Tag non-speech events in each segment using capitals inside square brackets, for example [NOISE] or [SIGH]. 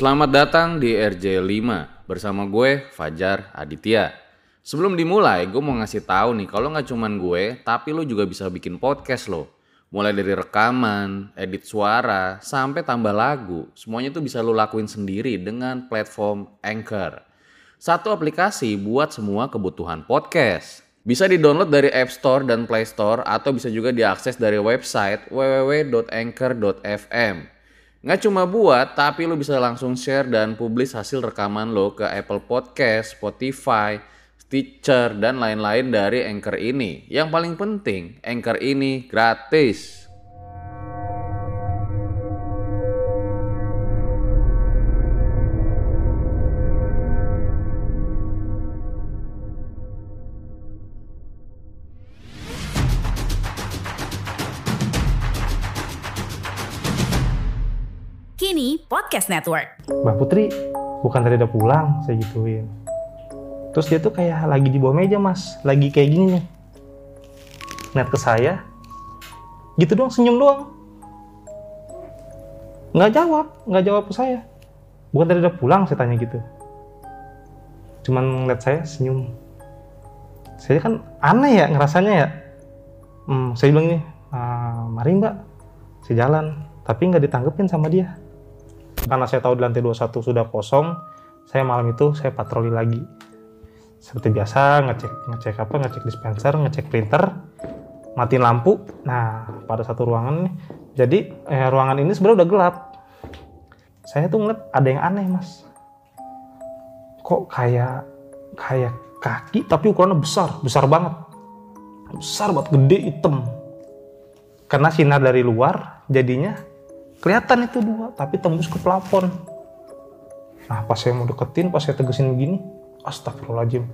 Selamat datang di RJ5 bersama gue Fajar Aditya. Sebelum dimulai, gue mau ngasih tahu nih kalau nggak cuman gue, tapi lo juga bisa bikin podcast lo. Mulai dari rekaman, edit suara, sampai tambah lagu, semuanya tuh bisa lo lakuin sendiri dengan platform Anchor. Satu aplikasi buat semua kebutuhan podcast. Bisa di-download dari App Store dan Play Store atau bisa juga diakses dari website www.anchor.fm. Nggak cuma buat, tapi lo bisa langsung share dan publish hasil rekaman lo ke Apple Podcast, Spotify, Stitcher, dan lain-lain dari Anchor ini. Yang paling penting, Anchor ini gratis. Podcast Network. Mbak Putri, bukan tadi udah pulang, saya gituin. Terus dia tuh kayak lagi di bawah meja mas, lagi kayak gini nih. Lihat ke saya, gitu doang, senyum doang. Nggak jawab, nggak jawab ke saya. Bukan tadi udah pulang, saya tanya gitu. Cuman ngeliat saya senyum. Saya kan aneh ya ngerasanya ya. Hmm, saya bilang nih, "Ah, mari mbak, saya jalan. Tapi nggak ditanggepin sama dia karena saya tahu di lantai 21 sudah kosong, saya malam itu saya patroli lagi. Seperti biasa, ngecek ngecek apa, ngecek dispenser, ngecek printer, matiin lampu. Nah, pada satu ruangan nih, jadi eh, ruangan ini sebenarnya udah gelap. Saya tuh ngeliat ada yang aneh, Mas. Kok kayak kayak kaki tapi ukurannya besar, besar banget. Besar banget, gede, hitam. Karena sinar dari luar, jadinya kelihatan itu dua tapi tembus ke plafon nah pas saya mau deketin pas saya tegesin begini astagfirullahaladzim.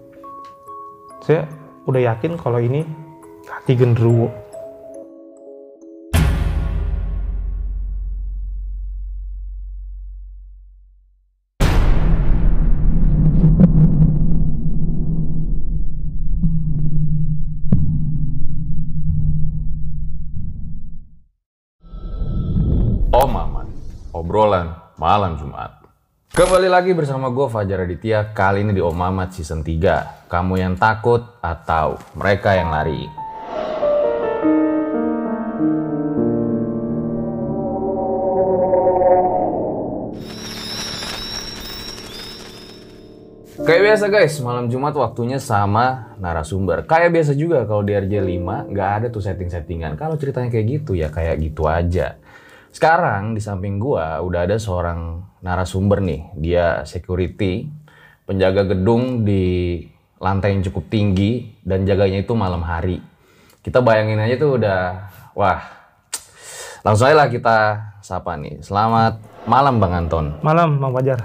Saya udah yakin kalau ini kaki genderuwo obrolan malam Jumat. Kembali lagi bersama gue Fajar Aditya, kali ini di Om Mamat season 3. Kamu yang takut atau mereka yang lari? Kayak biasa guys, malam Jumat waktunya sama narasumber. Kayak biasa juga kalau di RJ5 nggak ada tuh setting-settingan. Kalau ceritanya kayak gitu ya kayak gitu aja. Sekarang di samping gua udah ada seorang narasumber nih. Dia security, penjaga gedung di lantai yang cukup tinggi dan jaganya itu malam hari. Kita bayangin aja tuh udah wah. Langsung aja lah kita sapa nih. Selamat malam Bang Anton. malam Bang Fajar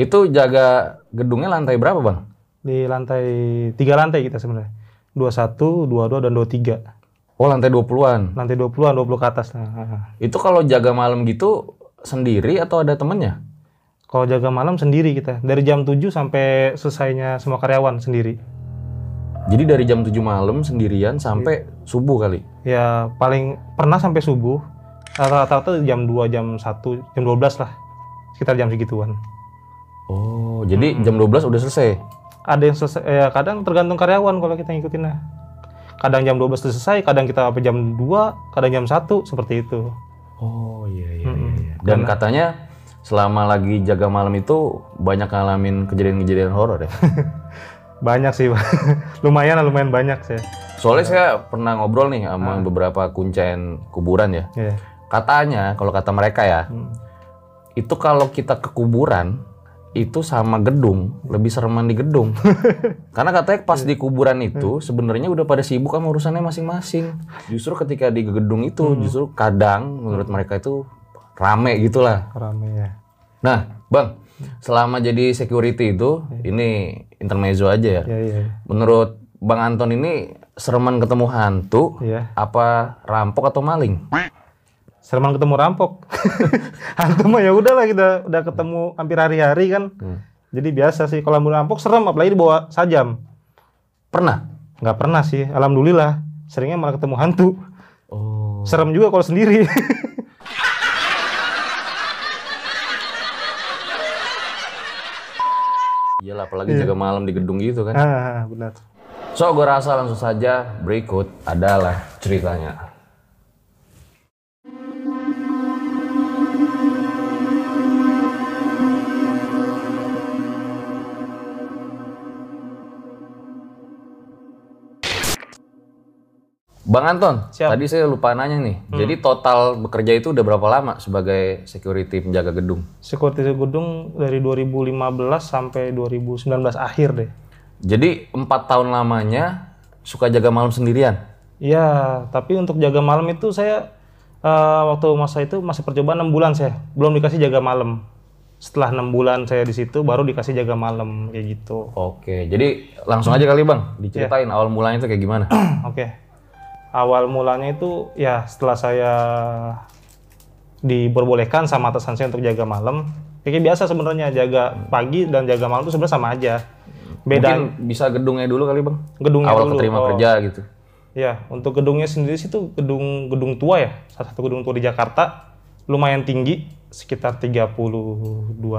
Itu jaga gedungnya lantai berapa Bang? di lantai tiga lantai kita sebenarnya 21, 22 dan 23 Oh lantai 20-an. lantai 20-an 20 ke atas. Nah, Itu kalau jaga malam gitu sendiri atau ada temennya? kalau jaga malam sendiri kita. Dari jam 7 sampai selesainya semua karyawan sendiri. Jadi dari jam 7 malam sendirian sampai subuh kali. ya paling pernah sampai subuh. Rata-rata jam 2 jam 1 jam 12 lah. Sekitar jam segituan. Oh, jadi jam 12 udah selesai. ada yang selesai ya kadang tergantung karyawan kalau kita ngikutin lah kadang jam 12 udah selesai kadang kita sampai jam 2 kadang jam 1 seperti itu Oh iya iya Mm-mm. iya. Dan katanya selama lagi jaga malam itu banyak ngalamin kejadian-kejadian horor ya. [LAUGHS] banyak sih [LAUGHS] lumayan lumayan banyak sih Soalnya saya pernah ngobrol nih sama beberapa kuncen kuburan ya. ya Katanya kalau kata mereka ya, Hmm. itu kalau kita ke kuburan itu sama gedung lebih sereman di gedung. [LAUGHS] Karena katanya pas di kuburan itu sebenarnya udah pada sibuk sama urusannya masing-masing. Justru ketika di gedung itu justru kadang menurut mereka itu rame gitulah. rame ya Nah, Bang, selama jadi security itu ini intermezzo aja ya. ya ya Menurut Bang Anton ini sereman ketemu hantu ya apa rampok atau maling? Seremang ketemu rampok. [LAUGHS] Hantu mah ya udah lah kita udah ketemu hampir hari-hari kan. Hmm. Jadi biasa sih kalau mau rampok serem apalagi dibawa sajam. Pernah? Nggak pernah sih, alhamdulillah. Seringnya malah ketemu hantu. Oh. Serem juga kalau sendiri. [LAUGHS] Iyalah, apalagi jaga malam di gedung gitu kan. Ah, benar. So, gue rasa langsung saja berikut adalah ceritanya. Bang Anton, Siap. tadi saya lupa nanya nih. Jadi total bekerja itu udah berapa lama sebagai security penjaga gedung? Security gedung dari 2015 sampai 2019 akhir deh. Jadi empat tahun lamanya suka jaga malam sendirian? Iya, tapi untuk jaga malam itu saya eh, waktu masa itu masih percobaan 6 bulan saya, belum dikasih jaga malam. Setelah enam bulan saya di situ baru dikasih jaga malam kayak gitu. Oke, jadi langsung aja kali bang, diceritain awal mulanya itu kayak gimana? Oke. Awal mulanya itu ya setelah saya diperbolehkan sama atasan saya untuk jaga malam. Kayak biasa sebenarnya jaga pagi dan jaga malam itu sebenarnya sama aja. Beda Mungkin bisa gedungnya dulu kali bang? gedungnya Awal dulu. keterima Oh, kerja gitu. Ya, untuk gedungnya sendiri sih itu gedung gedung tua ya. Salah satu gedung tua di Jakarta. Lumayan tinggi, sekitar 32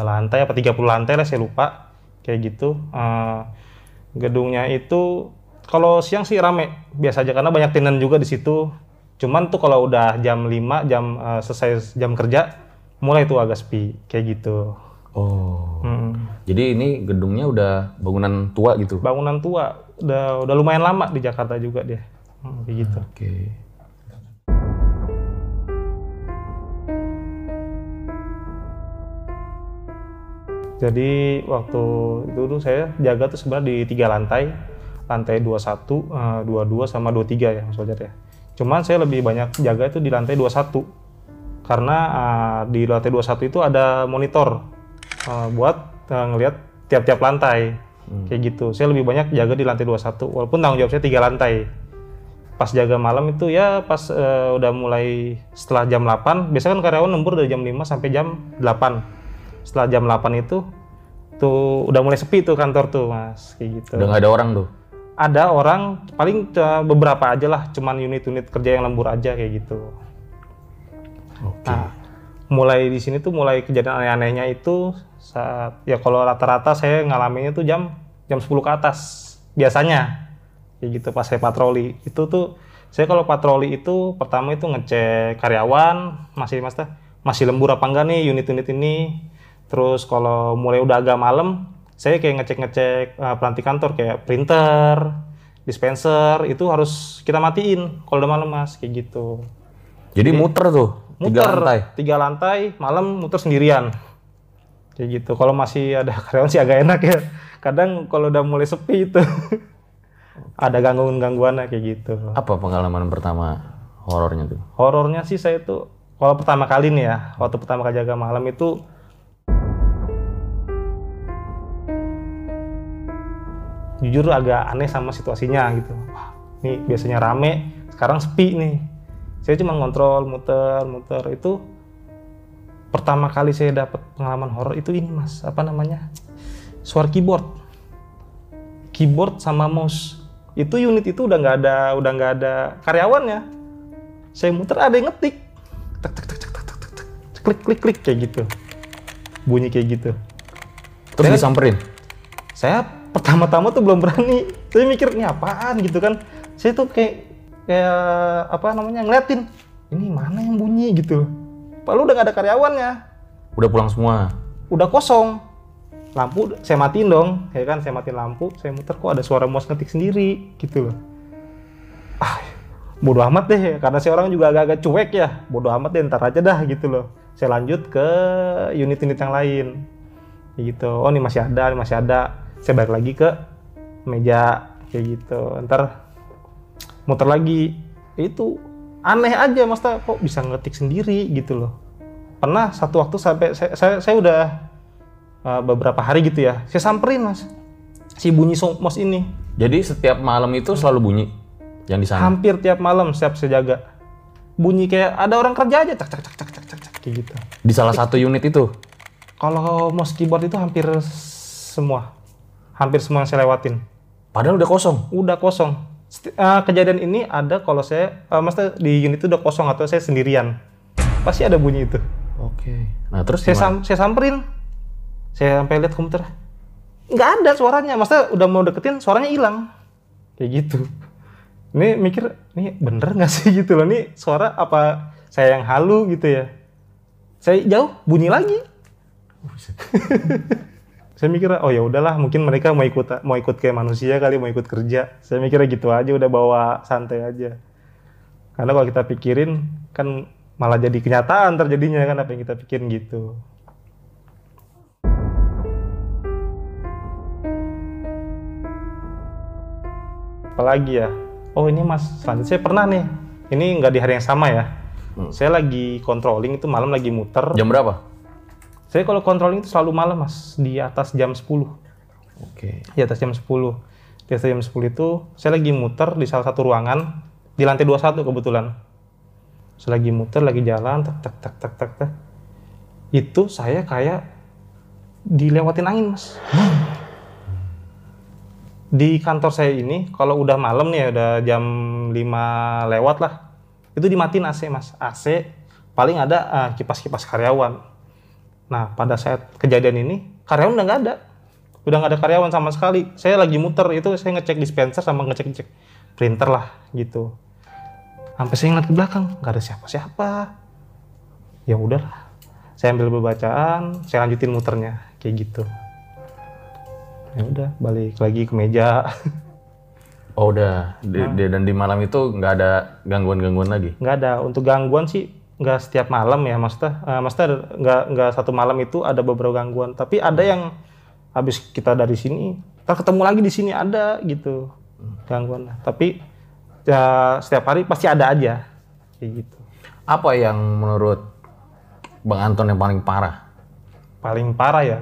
lantai apa 30 lantai lah saya lupa. Kayak gitu. Eh, gedungnya itu kalau siang sih rame biasa aja karena banyak tenan juga di situ. Cuman tuh kalau udah jam 5 jam eh, selesai jam kerja mulai tuh agak sepi kayak gitu. Oh. Hmm. Jadi ini gedungnya udah bangunan tua gitu? Bangunan tua udah udah lumayan lama di Jakarta juga dia. Hmm, kayak gitu. Oke. Jadi waktu itu tuh saya jaga tuh sebenarnya di tiga lantai, lantai 21, eh, 22 sama 23 ya Mas Fajar ya. Cuman saya lebih banyak jaga itu di lantai 21 karena eh, di lantai 21 itu ada monitor eh, buat eh, ngelihat tiap-tiap lantai kayak gitu. Saya lebih banyak jaga di lantai 21 walaupun tanggung jawab saya tiga lantai. Pas jaga malam itu ya pas eh, udah mulai setelah jam 8, biasanya kan karyawan lembur dari jam 5 sampai jam 8 setelah jam 8 itu tuh udah mulai sepi tuh kantor tuh mas kayak gitu Udah nggak ada orang tuh? Ada orang paling beberapa aja lah cuman unit-unit kerja yang lembur aja kayak gitu. Oke. nah mulai di sini tuh mulai kejadian aneh-anehnya itu saat ya kalau rata-rata saya ngalaminnya tuh jam jam 10 ke atas biasanya. Kayak gitu pas saya patroli. Itu tuh saya kalau patroli itu pertama itu ngecek karyawan masih mas masih lembur apa enggak nih unit-unit ini. Terus kalau mulai udah agak malam saya kayak ngecek-ngecek uh, peranti kantor kayak printer dispenser itu harus kita matiin kalau udah malam mas kayak gitu Jadi muter tuh? muter Tiga lantai? tiga lantai malam muter sendirian kayak gitu kalau masih ada [LAUGHS] karyawan sih agak enak ya kadang kalau udah mulai sepi itu [LAUGHS] ada gangguan gangguannya kayak gitu Apa pengalaman pertama horornya tuh? horornya sih saya tuh kalau pertama kali nih ya waktu pertama kali jaga malam itu jujur agak aneh sama situasinya gitu. Wah ini biasanya rame sekarang sepi nih. Saya cuma ngontrol muter muter. Itu pertama kali saya dapat pengalaman horor itu ini mas. Apa namanya? Suara keyboard. Keyboard sama mouse. Itu unit itu udah nggak ada udah nggak ada karyawannya. Saya muter ada yang ngetik. Tek tek tek tek tek tek tek, klik klik klik kayak gitu. Bunyi kayak gitu. Terus Saya- disamperin? saya pertama-tama tuh belum berani. Saya mikir ini apaan? gitu kan. Saya tuh kayak kayak apa namanya ngeliatin ini mana yang bunyi? gitu Padahal udah gak ada karyawannya. Udah pulang semua? udah kosong. Lampu saya matiin dong. Ya kan saya matiin lampu saya muter kok ada suara mouse ngetik sendiri? Gitu loh. Ah bodoh amat deh karena saya orang juga agak-agak cuek ya. Bodoh amat deh ntar aja dah gitu loh. Saya lanjut ke unit-unit yang lain. Gitu. Oh ini masih ada ini masih ada saya balik lagi ke meja kayak gitu. Ntar muter lagi. Itu aneh aja mas Ta, kok bisa ngetik sendiri gitu loh. Pernah satu waktu sampai saya, saya, saya udah uh, beberapa hari gitu ya saya samperin mas. Si bunyi so- mouse ini. Jadi setiap malam itu selalu bunyi? Yang di sana? hampir tiap malam setiap saya jaga. Bunyi kayak ada orang kerja aja cak cak cak cak cak cak, cak kayak gitu. Di salah satu unit itu? kalau mouse keyboard itu hampir semua hampir semua yang saya lewatin Padahal udah kosong? udah kosong eh, kejadian ini ada kalau saya eh, maksudnya di unit itu udah kosong atau saya sendirian pasti ada bunyi itu Oke. Nah terus saya sam saya samperin saya sampai lihat komputer nggak ada suaranya. Masa udah mau deketin suaranya hilang. Kayak gitu. Ini mikir, ini bener nggak sih [LAUGHS] gitu loh. Ini suara apa saya yang halu gitu ya. Saya jauh bunyi lagi. [LAUGHS] saya mikir oh ya udahlah mungkin mereka mau ikut mau ikut kayak manusia kali mau ikut kerja. Saya mikirnya gitu aja udah bawa santai aja. Karena kalau kita pikirin kan malah jadi kenyataan terjadinya kan apa yang kita pikirin gitu. Apalagi ya? Oh ini mas selanjutnya saya pernah nih. Ini nggak di hari yang sama ya. Hmm. saya lagi controlling itu malam lagi muter. Jam berapa? Saya kalau controlling itu selalu malam mas. Di atas jam 10 Oke. di atas jam 10 di atas jam 10 itu saya lagi muter di salah satu ruangan di lantai 21 kebetulan. Saya lagi muter lagi jalan tak tak tak tak tak tak itu saya kayak dilewatin angin mas. Di kantor saya ini kalau udah malam nih ya udah jam 5 lewat lah itu dimatiin AC mas. AC paling ada eh, kipas-kipas karyawan nah pada saat kejadian ini karyawan udah nggak ada. Udah nggak ada karyawan sama sekali. Saya lagi muter itu saya ngecek dispenser sama ngecek ngecek printer lah gitu. Sampai saya ngeliat ke belakang nggak ada siapa-siapa. Ya udahlah saya ambil bacaan saya lanjutin muternya kayak gitu. Ya udah balik lagi ke meja. Oh udah. Di- di- dan di malam itu nggak ada gangguan-gangguan lagi. nggak ada. Untuk gangguan sih nggak setiap malam ya maksudnya eh, maksudnya nggak nggak satu malam itu ada beberapa gangguan tapi ada yang habis kita dari sini kita ketemu lagi di sini ada gitu gangguan tapi ya setiap hari pasti ada aja kayak gitu Apa yang menurut Bang Anton yang paling parah? paling parah ya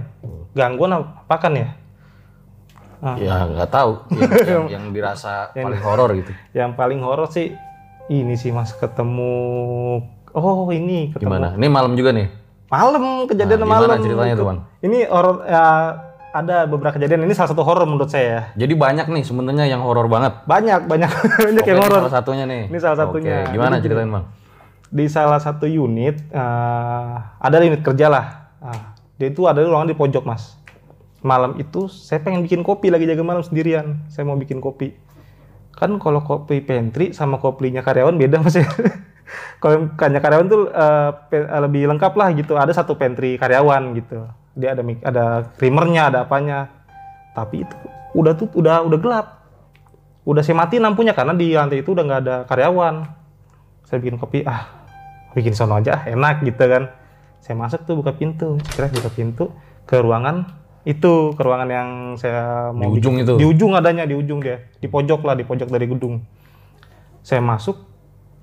gangguan apa kan ya Ah. Ya nggak tahu. Yang, yang, [LAUGHS] yang dirasa paling horor gitu. yang paling horor sih ini sih mas ketemu oh ini ketemu Gimana? Ini malam juga nih. malam kejadian Nah, gimana malam ceritanya gitu. tuh, Bang? ini horor ya ada beberapa kejadian ini salah satu horor menurut saya ya Jadi banyak nih sebenarnya yang horor banget. banyak banyak [LAUGHS] banyak Oke, yang horor salah satunya nih. Ini salah satunya. Oke, Gimana Jadi ceritain bang? di salah satu unit eh, ada unit kerja lah Nah, dia itu ada ruangan di pojok mas malam itu saya pengen bikin kopi lagi jaga malam sendirian saya mau bikin kopi kan kalau kopi pantry sama kopinya karyawan beda mas ya [LAUGHS] [LAUGHS] kalau kayaknya karyawan tuh eh, lebih lengkap lah gitu. Ada satu pantry karyawan gitu. Dia ada ada creamernya ada apanya. Tapi itu udah tuh udah udah gelap. Udah saya mati lampunya karena di lantai itu udah nggak ada karyawan. Saya bikin kopi ah bikin sono aja ah, enak gitu kan. Saya masuk tuh buka pintu kira buka pintu ke ruangan itu ke ruangan yang saya Di mau ujung bikin- itu? di ujung adanya di ujung dia. Di pojok lah di pojok dari gedung. Saya masuk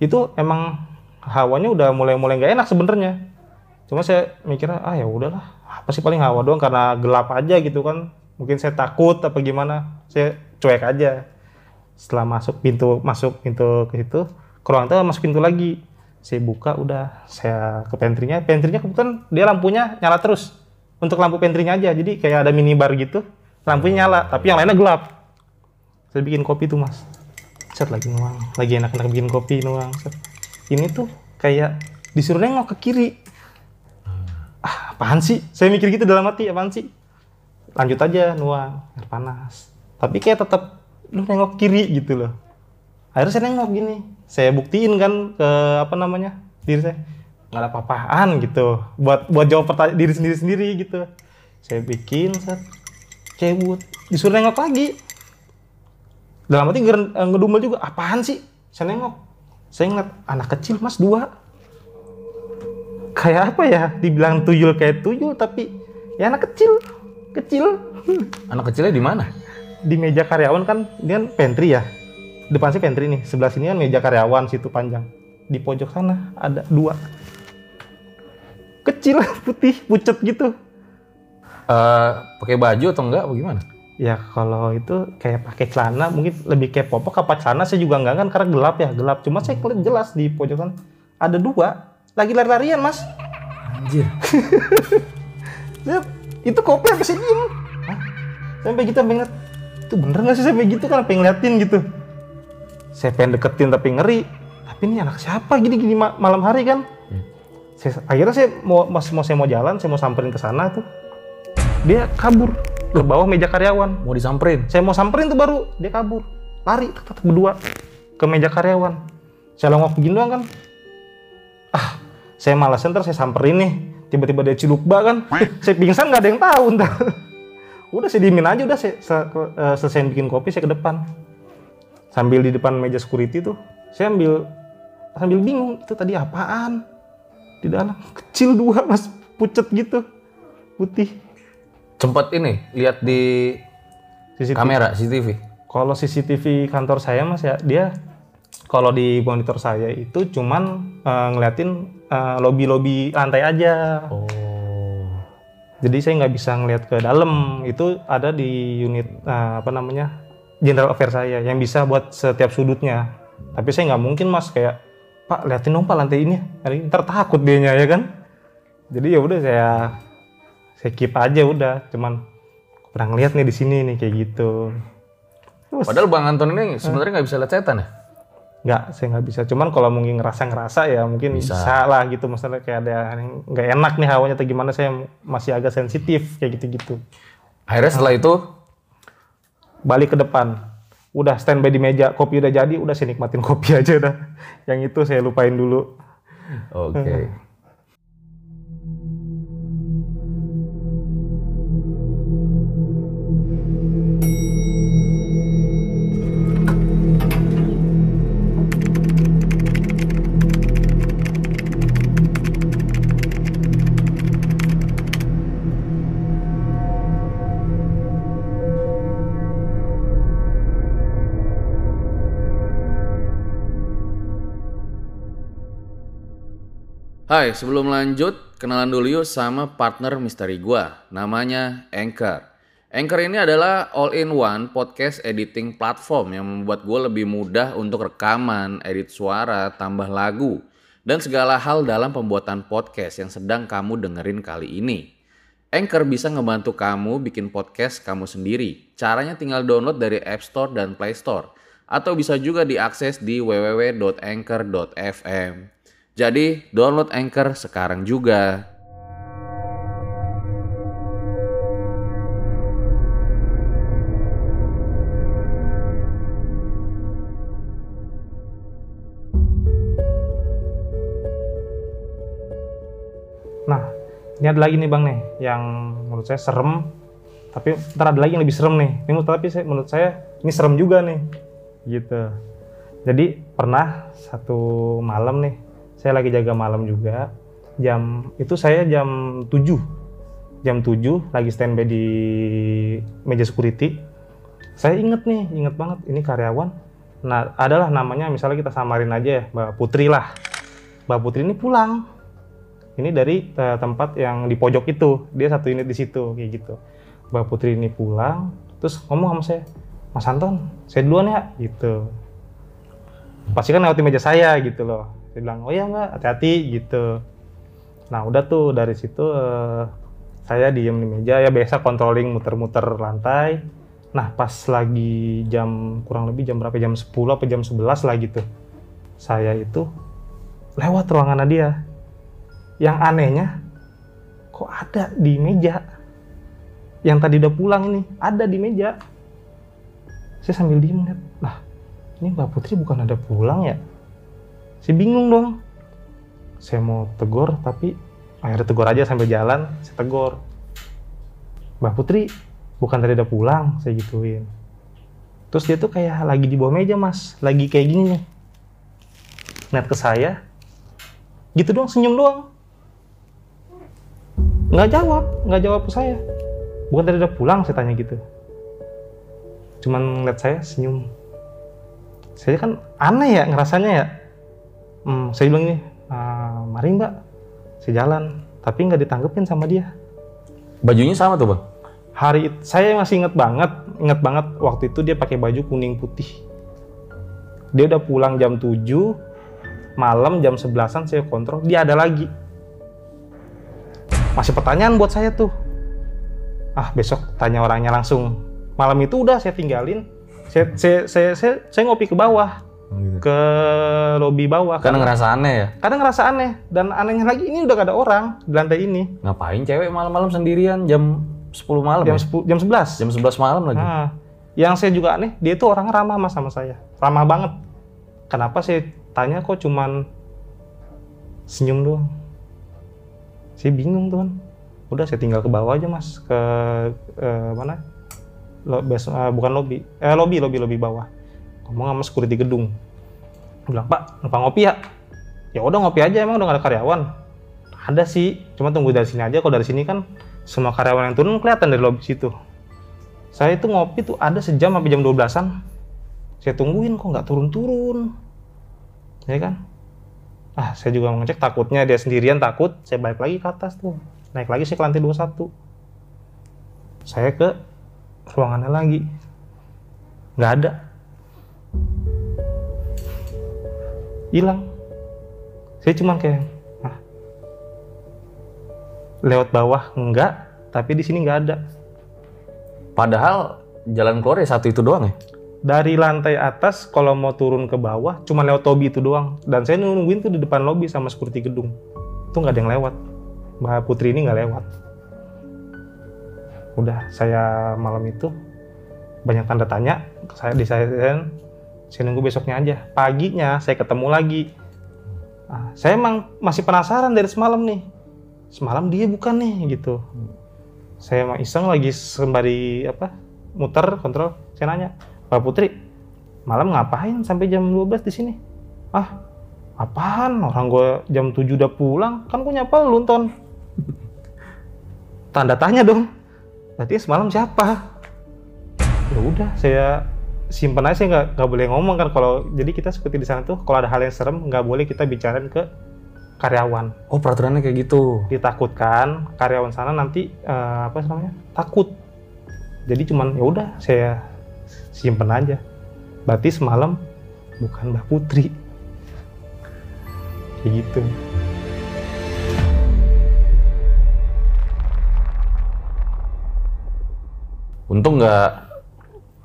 itu emang hawanya udah mulai-mulai nggak enak sebenarnya. Cuma saya mikirnya ah ya udahlah. Apa sih paling hawa doang? Karena gelap aja gitu kan. Mungkin saya takut apa gimana. Saya cuek aja. Setelah masuk pintu masuk pintu ke situ ke ruang tamu masuk pintu lagi. Saya buka udah. Saya ke pantry-nya. Pantry-nya kebetulan dia lampunya nyala terus. Untuk lampu pantry-nya aja. Jadi kayak ada minibar gitu. Lampunya nyala tapi yang lainnya gelap. Saya bikin kopi tuh mas set lagi nuang. Lagi enak-enak bikin kopi nuang set. ini tuh kayak disuruh nengok ke kiri. Ah apaan sih? Saya mikir gitu dalam hati apaan sih? Lanjut aja nuang. Air panas. Tapi kayak tetap lu nengok kiri gitu loh. Akhirnya saya nengok gini. Saya buktiin kan ke apa namanya diri saya. Nggak ada apa-apaan gitu. Buat buat jawab pertanyaan diri sendiri sendiri gitu. Saya bikin set cebut. Disuruh nengok lagi dalam hati eh, ngedumel juga apaan sih? Saya nengok. Saya ngeliat anak kecil mas dua. Kayak apa ya? Dibilang tuyul kayak tuyul tapi ya anak kecil kecil. Anak kecilnya di mana? di meja karyawan kan dia kan pantry ya. Depan sih pantry nih sebelah sini kan meja karyawan situ panjang. Di pojok sana ada dua. Kecil [LAUGHS] putih pucet gitu. Eh, pakai baju atau enggak? Apa gimana? Ya kalau itu kayak pakai celana mungkin lebih kayak popok apa celana saya juga enggak kan karena gelap ya gelap. Cuma saya kelihatan jelas di pojokan. Ada dua lagi lari-larian mas. Anjir. [LAUGHS] Itu kopi sampai saya diem. Hah? sampai gitu ngeliat. Itu bener gak sih sampai gitu kan sampai ngeliatin gitu. Saya pengen deketin tapi ngeri. Tapi ini anak siapa? Gini gini ma- malam hari kan. Saya, akhirnya saya mau mas mau saya mau jalan saya mau samperin ke sana tuh. Dia kabur ke bawah meja karyawan. Mau disamperin? Saya mau samperin tuh baru dia kabur. Lari tek, berdua ke meja karyawan. Saya longok begini doang kan. Ah, saya malas ntar saya samperin nih. Tiba-tiba dia cilukba kan. [LAUGHS] saya pingsan nggak ada yang tahu ntar. [LAUGHS] udah saya diemin aja udah saya se- eh, selesai bikin kopi saya ke depan. Sambil di depan meja security tuh, saya ambil sambil bingung itu tadi apaan di dalam kecil dua mas pucet gitu putih Sempet ini lihat di CCTV. kamera CCTV. Kalau CCTV kantor saya mas ya dia kalau di monitor saya itu cuman eh, ngeliatin eh, lobby-lobby lantai aja. Oh. Jadi saya nggak bisa ngeliat ke dalam. Itu ada di unit eh, apa namanya general affair saya yang bisa buat setiap sudutnya. Tapi saya nggak mungkin mas kayak Pak liatin dong pak lantai ini. Ntar takut dianya ya kan. Jadi ya udah saya saya keep aja udah. Cuman pernah ngeliat nih di sini nih kayak gitu. Terus, Padahal Bang Anton ini sebenarnya nggak bisa lihat setan ya? nggak saya nggak bisa cuman kalau mungkin ngerasa ngerasa ya mungkin Bisa. bisa, lah gitu masalah kayak ada yang nggak enak nih hawanya atau gimana saya masih agak sensitif kayak gitu gitu Akhirnya setelah itu balik ke depan udah standby di meja kopi udah jadi udah saya nikmatin kopi [LAUGHS] aja dah yang itu saya lupain dulu Oke. [LAUGHS] Hai, sebelum lanjut, kenalan dulu yuk sama partner misteri gua. Namanya Anchor. Anchor ini adalah all-in-one podcast editing platform yang membuat gue lebih mudah untuk rekaman, edit suara, tambah lagu, dan segala hal dalam pembuatan podcast yang sedang kamu dengerin kali ini. Anchor bisa ngebantu kamu bikin podcast kamu sendiri. Caranya tinggal download dari App Store dan Play Store. Atau bisa juga diakses di www.anchor.fm. Jadi, download Anchor sekarang juga. nah ini ada lagi nih bang nih yang menurut saya serem. Tapi ntar ada lagi yang lebih serem nih. Ini tapi saya menurut saya ini serem juga nih gitu. Jadi pernah satu malam nih saya lagi jaga malam juga. Jam itu saya jam 7 jam 7 lagi standby di meja security. Saya inget nih inget banget ini karyawan. Nah adalah namanya misalnya kita samarin aja ya Mbak Putri lah. Mbak Putri ini pulang. Ini dari eh, tempat yang di pojok itu. Dia satu unit di situ kayak gitu. Mbak Putri ini pulang terus ngomong sama saya Mas Anton saya duluan ya gitu. Pasti kan lewatin meja saya gitu loh saya bilang oh iya mbak hati-hati gitu. Nah udah tuh dari situ eh, saya diem di meja ya biasa controlling muter-muter lantai. Nah pas lagi jam kurang lebih jam berapa jam 10 apa jam 11 lah gitu saya itu lewat ruangan dia. Yang anehnya kok ada di meja? Yang tadi udah pulang ini ada di meja. Saya sambil diem lihat lah ini Mbak Putri bukan ada pulang ya saya bingung dong. Saya mau tegur tapi akhirnya tegur aja sambil jalan saya tegur. Mbak Putri bukan tadi udah pulang saya gituin. Terus dia tuh kayak lagi di bawah meja mas. Lagi kayak gini nih. Ngeliat ke saya. Gitu doang senyum doang. Nggak jawab nggak jawab ke saya. Bukan tadi udah pulang saya tanya gitu. Cuman ngeliat saya senyum. Saya kan aneh ya ngerasanya ya hmm, saya bilang ini "Ah, mari mbak saya jalan tapi nggak ditanggepin sama dia. Bajunya sama tuh, Bang? hari saya masih inget banget inget banget waktu itu dia pakai baju kuning putih. Dia udah pulang jam 7 malam jam 11an saya kontrol dia ada lagi. Masih pertanyaan buat saya tuh. Ah besok tanya orangnya langsung. Malam itu udah saya tinggalin. Saya saya saya, saya, saya ngopi ke bawah ke lobi bawah Karena ngerasa aneh ya? kadang ngerasa aneh dan anehnya lagi ini udah gak ada orang di lantai ini Ngapain cewek malam-malam sendirian jam 10 malam jam ya? 10 jam 11 Jam 11 malam lagi. Nah, yang saya juga aneh, dia itu orang ramah mas sama saya, ramah banget. Kenapa saya tanya kok cuman senyum doang? Saya bingung tuh kan. Udah saya tinggal ke bawah aja mas, ke eh, mana? Lo, bas- eh, bukan lobby, eh lobby, lobby, lobby bawah. Ngomong sama security gedung. Bilang Pak, numpang ngopi ya? Ya udah ngopi aja, emang udah gak ada karyawan. Ada sih, cuma tunggu dari sini aja. Kalau dari sini kan semua karyawan yang turun kelihatan dari lobby situ. Saya itu ngopi tuh ada sejam sampai jam 12-an. Saya tungguin kok nggak turun-turun. Ya kan? Ah, saya juga ngecek takutnya dia sendirian takut, saya balik lagi ke atas tuh. Naik lagi saya ke lantai 21. Saya ke ruangannya lagi. Nggak ada. Hilang. Saya cuman kayak, ah, lewat bawah enggak, tapi di sini nggak ada. Padahal jalan keluar ya satu itu doang ya? dari lantai atas kalau mau turun ke bawah cuma lewat lobby itu doang dan saya nungguin tuh di depan lobby sama security gedung itu nggak ada yang lewat Mbak Putri ini nggak lewat udah saya malam itu banyak tanda tanya saya di saya saya nunggu besoknya aja. Paginya saya ketemu lagi. Ah, saya emang masih penasaran dari semalam nih. Semalam dia bukan nih gitu. Saya emang iseng lagi sembari apa muter kontrol. Saya nanya Pak Putri malam ngapain sampai jam 12 di sini? Ah apaan? Orang gue jam 7 udah pulang. Kan gue nyapa lu Ton [LAUGHS] tanda tanya dong. Berarti semalam siapa? Ya udah saya simpen aja saya nggak nggak boleh ngomong kan. Kalau jadi kita seperti di sana tuh kalau ada hal yang serem nggak boleh kita bicarain ke karyawan. Oh peraturannya kayak gitu. ditakutkan karyawan sana nanti eh, apa namanya takut. Jadi cuman ya udah saya simpen aja. Berarti semalam bukan Mbak Putri. Kayak gitu. Untung nggak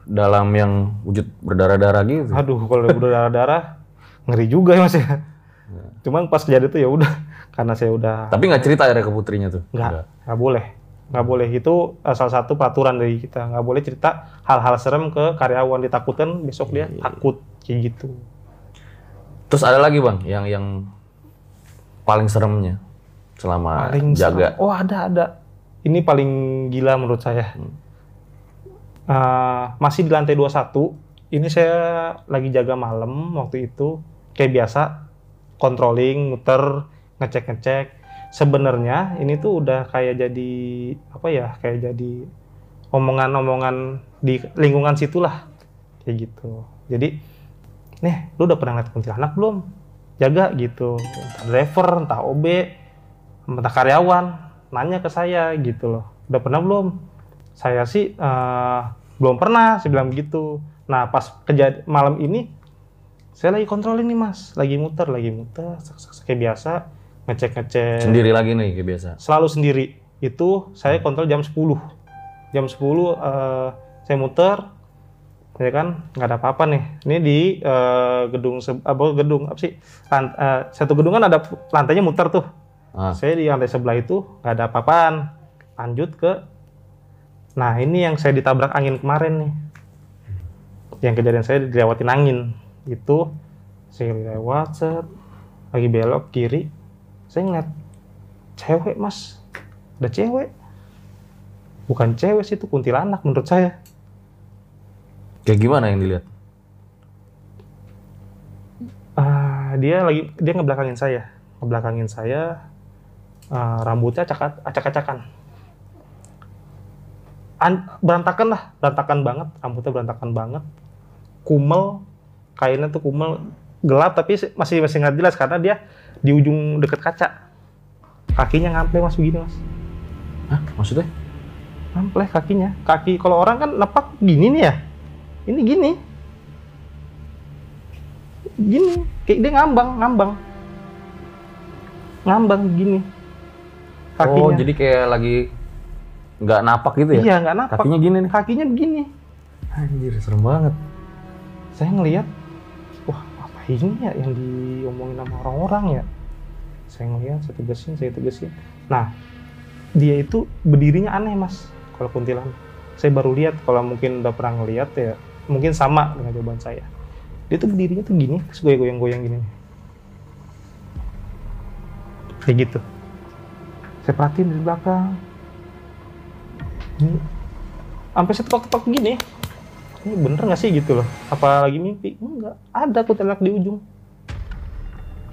dalam yang wujud berdarah-darah gitu. aduh kalau berdarah-darah ngeri juga ya mas ya cuman pas kejadian itu ya udah [LAUGHS] karena saya udah Tapi nggak cerita ada ke putrinya tuh? nggak nggak boleh nggak boleh itu eh, salah satu peraturan dari kita nggak boleh cerita hal-hal serem ke karyawan ditakutkan besok dia takut kayak gitu Terus ada lagi bang, yang yang paling seremnya selama paling jaga. serem. Oh ada ada. Ini paling gila menurut saya. Eh, masih di lantai 21. Ini saya lagi jaga malam waktu itu. Kayak biasa, controlling, muter, ngecek-ngecek. Sebenarnya ini tuh udah kayak jadi apa ya? Kayak jadi omongan-omongan di lingkungan situlah. Kayak gitu. Jadi, nih, lu udah pernah ngeliat kuntilanak belum? Jaga gitu. Entah driver, entah OB, entah karyawan nanya ke saya gitu loh udah pernah belum saya sih eh, belum pernah saya bilang begitu. Nah pas kejadian malam ini saya lagi kontrolin nih mas. Lagi muter lagi muter sak, sak, sak, kayak biasa ngecek ngecek. Sendiri lagi nih kayak biasa. selalu sendiri. Itu saya kontrol jam 10 jam 10 eh, saya muter ya kan? Nggak ada apa-apa nih. Ini di eh, gedung apa gedung apa sih? Lant- eh, satu gedung kan ada lantainya muter tuh. Ah, saya di lantai sebelah itu nggak ada apa-apaan. Lanjut ke, nah ini yang saya ditabrak angin kemarin nih. Yang kejadian saya dilewatin angin. Itu saya lewat, set, lagi belok kiri, saya ngeliat cewek mas, ada cewek. Bukan cewek sih itu kuntilanak menurut saya. kayak gimana yang dilihat? Ah, dia lagi dia ngebelakangin saya, ngebelakangin saya, ah, rambutnya acak acak-acakan, An- berantakan lah, berantakan banget, rambutnya berantakan banget, kumel, kainnya tuh kumel, gelap tapi masih masih nggak jelas karena dia di ujung deket kaca, kakinya ngample mas begini mas, Hah? Maksudnya? ngample kakinya, kaki kalau orang kan nepak gini nih ya, ini gini, gini, kayak dia ngambang, ngambang, ngambang gini, kakinya. Oh jadi kayak lagi nggak napak gitu ya? Iya nggak napak. Kakinya gini nih. Kakinya begini. Anjir serem banget. Saya ngelihat, wah apa ini ya yang diomongin sama orang-orang ya. Saya ngelihat, saya tegesin, saya tegesin. Nah, dia itu berdirinya aneh mas. kalau kuntilanak. Saya baru lihat, kalau mungkin udah pernah ngeliat ya, mungkin sama dengan jawaban saya. Dia tuh berdirinya tuh gini, terus goyang-goyang gini. Kayak gitu. Saya perhatiin dari belakang. Sampai saya ketok-ketok gini. Ini bener nggak sih gitu loh? Apa lagi mimpi? Enggak, ada kuntilanak di ujung.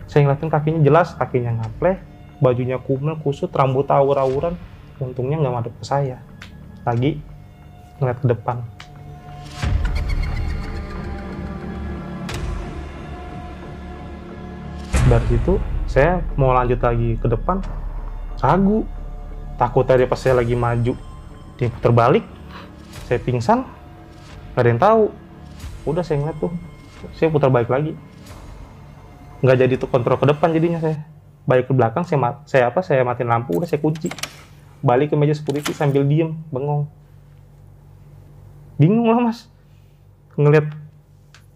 Saya ngeliatin kakinya jelas, kakinya ngapleh, bajunya kumel, kusut, rambut awur-awuran. Untungnya nggak madep ke saya. Lagi ngeliat ke depan. Dari situ saya mau lanjut lagi ke depan, ragu. Takut tadi pas saya lagi maju, putar balik, saya pingsan, nggak ada yang tahu. Udah saya ngeliat tuh, saya putar balik lagi. Nggak jadi tuh kontrol ke depan jadinya saya. Balik ke belakang, saya, mat- saya apa? Saya matiin lampu, udah saya kunci. Balik ke meja security sambil diem, bengong. Bingung lah mas, ngeliat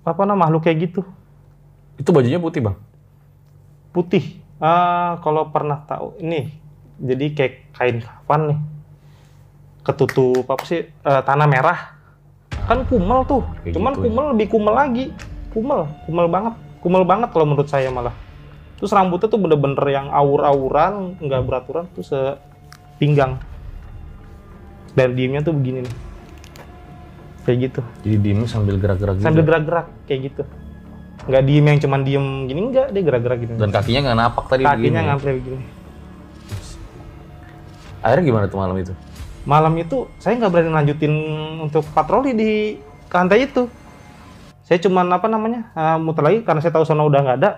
apa nama makhluk kayak gitu. Itu bajunya putih bang. putih. Ah, kalau pernah tahu ini, jadi kayak kain kafan nih, ketutup apa sih eh, tanah merah. Kan kumel tuh, Kayak cuman gitu ya. kumel lebih kumel lagi, kumel, kumel banget, kumel banget kalau menurut saya malah. Terus rambutnya tuh bener-bener yang awur-awuran, nggak beraturan, tuh sepinggang. Dan diemnya tuh begini nih, kayak gitu, Jadi diem sambil gerak-gerak gitu. sambil gerak-gerak kayak gitu. Nggak diem yang cuman diem gini enggak, dia gerak-gerak gini. Dan kakinya nggak napak tadi kakinya begini. ya? begini. Akhirnya gimana tuh malam itu? Malam itu saya nggak berani lanjutin untuk patroli di lantai itu. Saya cuman apa namanya eh, muter lagi karena saya tahu sana udah nggak ada.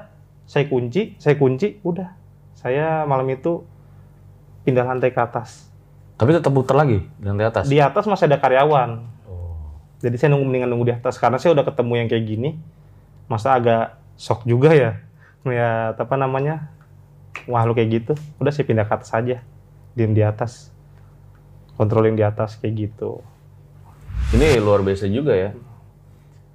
Saya kunci, saya kunci, udah. Saya malam itu pindah lantai ke atas. Tapi tetap putar lagi di lantai atas. Di atas masih ada karyawan. Oh. Jadi saya nunggu mendingan nunggu di atas karena saya udah ketemu yang kayak gini. Masa agak shock juga ya. Melihat apa namanya makhluk kayak gitu. Udah saya pindah ke atas aja. Diem di atas. Controlling di atas kayak gitu. Ini luar biasa juga ya.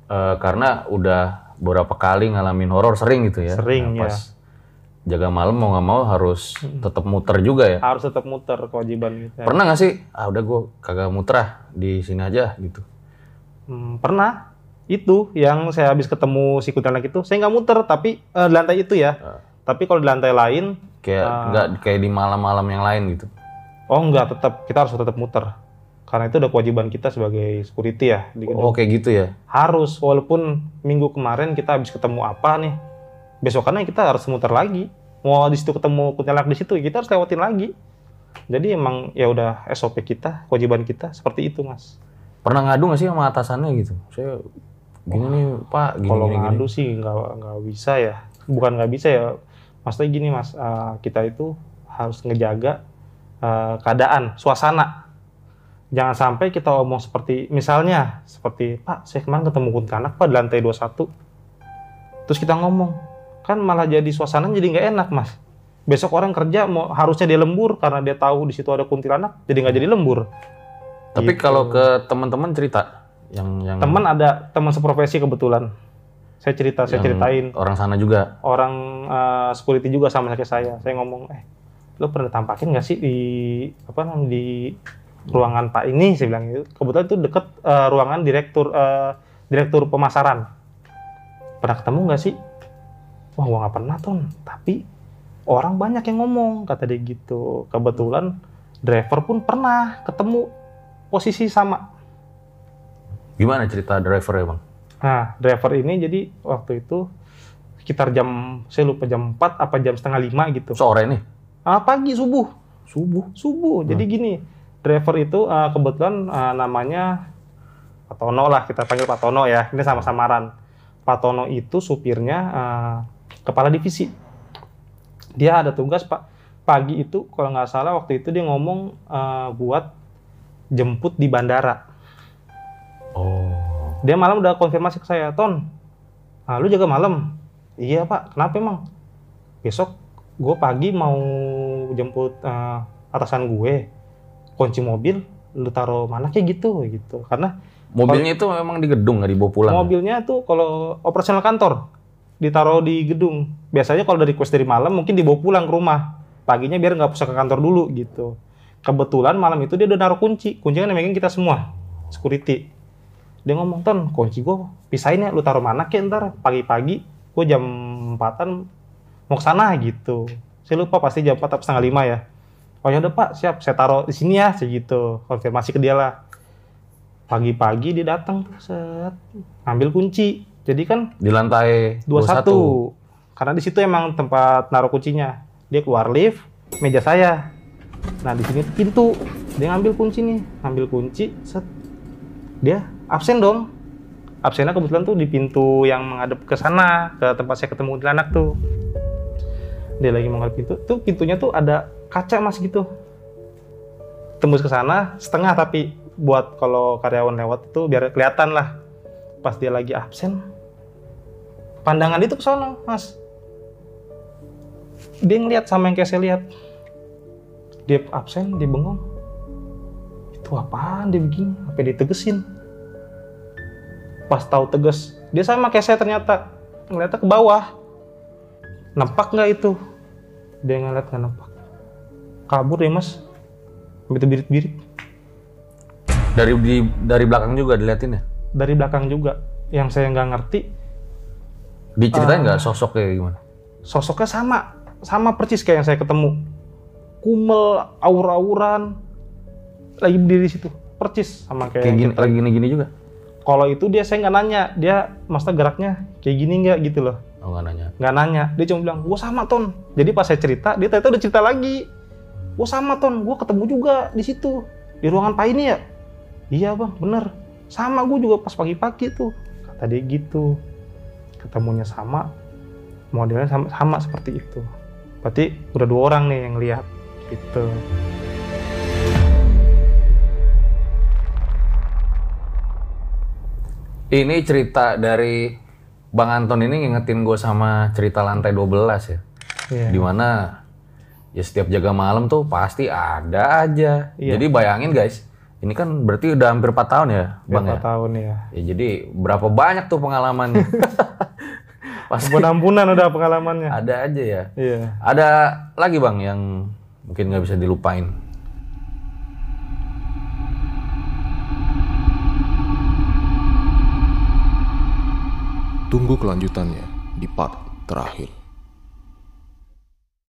Eh, karena udah beberapa kali ngalamin horor sering gitu ya. Sering, Nah, pas jaga malam mau nggak mau harus tetap muter juga ya. Harus tetap muter kewajiban kita. Pernah nggak sih? Ah udah gue kagak muter ah di sini aja gitu. Hmm, pernah. Itu yang saya habis ketemu si kuntilanak itu, saya nggak muter tapi eh, di lantai itu ya. Ah. Tapi kalau di lantai lain, Kayak Ah. nggak kayak di malam-malam yang lain gitu. Oh nggak tetap kita harus tetap muter. Karena itu udah kewajiban kita sebagai security ya di gedung. Oh gitu ya. harus walaupun minggu kemarin kita habis ketemu apa nih besokannya kita harus muter lagi mau di situ ketemu kuntilanak di situ kita harus lewatin lagi jadi emang ya udah SOP kita kewajiban kita seperti itu mas Pernah ngadu nggak sih sama atasannya gitu? Saya gini nih Pak, gini kalau gini, gini. ngadu sih nggak nggak bisa ya bukan nggak bisa ya maksudnya gini mas eh, kita itu harus ngejaga eh, keadaan suasana jangan sampai kita omong seperti misalnya seperti Pak saya kemarin ketemu kuntilanak Pak di lantai 21 terus kita ngomong kan malah jadi suasana jadi nggak enak mas besok orang kerja mau harusnya dia lembur karena dia tahu di situ ada kuntilanak jadi nggak jadi lembur Tapi Gitu. kalau ke teman-teman cerita yang yang teman ada teman seprofesi kebetulan saya cerita saya ceritain orang sana juga. orang eh, security juga sama kayak saya. Saya ngomong, eh, lo pernah tampakin nggak sih di apa namanya di ruangan Pak ini? Saya bilang gitu. Kebetulan itu deket eh, ruangan direktur eh, direktur pemasaran. Pernah ketemu nggak sih? Wah, gua nggak pernah ton. Tapi orang banyak yang ngomong kata dia gitu. Kebetulan driver pun pernah ketemu posisi sama. Gimana cerita driver ya bang? Nah, driver ini jadi waktu itu sekitar jam saya lupa jam 4 apa jam setengah lima gitu. Sore nih. Ah, pagi subuh. Subuh. Subuh. Jadi gini, driver itu eh, kebetulan eh, namanya Pak Tono lah, kita panggil Pak Tono ya. Ini sama samaran. Pak Tono itu supirnya eh, kepala divisi. Dia ada tugas Pak pagi itu kalau nggak salah waktu itu dia ngomong eh, buat jemput di bandara. Oh. Dia malam udah konfirmasi ke saya, Ton, ah, lu jaga malam? Iya pak, kenapa emang? Besok gue pagi mau jemput eh, atasan gue, kunci mobil, lu taruh mana kayak gitu gitu. Karena Mobilnya itu memang di gedung nggak dibawa pulang. mobilnya tuh kalau operasional kantor ditaruh di gedung. Biasanya kalau dari request dari malam mungkin dibawa pulang ke rumah. Paginya biar nggak usah ke kantor dulu gitu. kebetulan malam itu dia udah naruh kunci kunci kan megang kita semua security dia ngomong ton kunci gue pisahin ya lu taruh mana kek ntar pagi-pagi gue jam empatan mau ke sana gitu saya lupa pasti jam empat atau setengah lima ya oh ya udah pak siap saya taruh di sini ya segitu konfirmasi ke dia lah pagi-pagi dia datang tuh set ambil kunci jadi kan Di lantai 21. Karena di situ emang tempat naruh kuncinya. Dia keluar lift, meja saya. Nah, di sini pintu. Dia ngambil kunci nih, ngambil kunci, set. Dia absen dong. Absennya kebetulan tuh di pintu yang menghadap ke sana, ke tempat saya ketemu anak tuh. Dia lagi ngadep pintu, tuh pintunya tuh ada kaca mas gitu. Tembus ke sana, setengah tapi buat kalau karyawan lewat itu biar kelihatan lah. Pas dia lagi absen, pandangan itu ke sana, Mas. Dia ngeliat sama yang kayak saya lihat. Dia absen, dia bengong. Itu apaan dia begini? Apa dia tegesin? Pas tahu tegas, dia sama kayak saya ternyata. Ngeliatnya ke bawah. Nampak nggak itu? Dia ngeliat nggak nampak. Kabur ya mas. Sampai birit-birit. Dari di, dari belakang juga diliatin ya? Dari belakang juga. Yang saya nggak ngerti, Diceritain Ah. nggak sosoknya kayak gimana? sosoknya sama sama persis kayak yang saya ketemu kumel aur-auran lagi berdiri di situ persis sama kayak, Kayak gini, kita- lagi gini-gini juga? kalau itu dia saya nggak nanya dia maksudnya geraknya kayak gini nggak gitu loh Oh nggak nanya. nggak nanya. Dia cuma bilang gua sama ton. Jadi pas saya cerita dia ternyata udah cerita lagi. Gua sama ton. Gua ketemu juga di situ di ruangan Pak ini ya? Iya bang. Bener. Sama gua juga pas pagi-pagi tuh. Kata dia gitu. Ketemunya sama modelnya sama, sama seperti itu. Berarti udah dua orang nih yang lihat gitu Ini cerita dari Bang Anton ini ngingetin gue sama cerita lantai 12 ya. Iya. Di mana ya setiap jaga malam tuh pasti ada aja. Iya. Jadi bayangin guys, ini kan berarti udah hampir 4 tahun ya Bang berapa ya? tahun ya Ya jadi berapa banyak tuh pengalamannya? pasti [LAUGHS] ampun-ampunan udah pengalamannya ada aja ya. iya Ada lagi Bang yang mungkin nggak bisa dilupain. Tunggu kelanjutannya di part terakhir.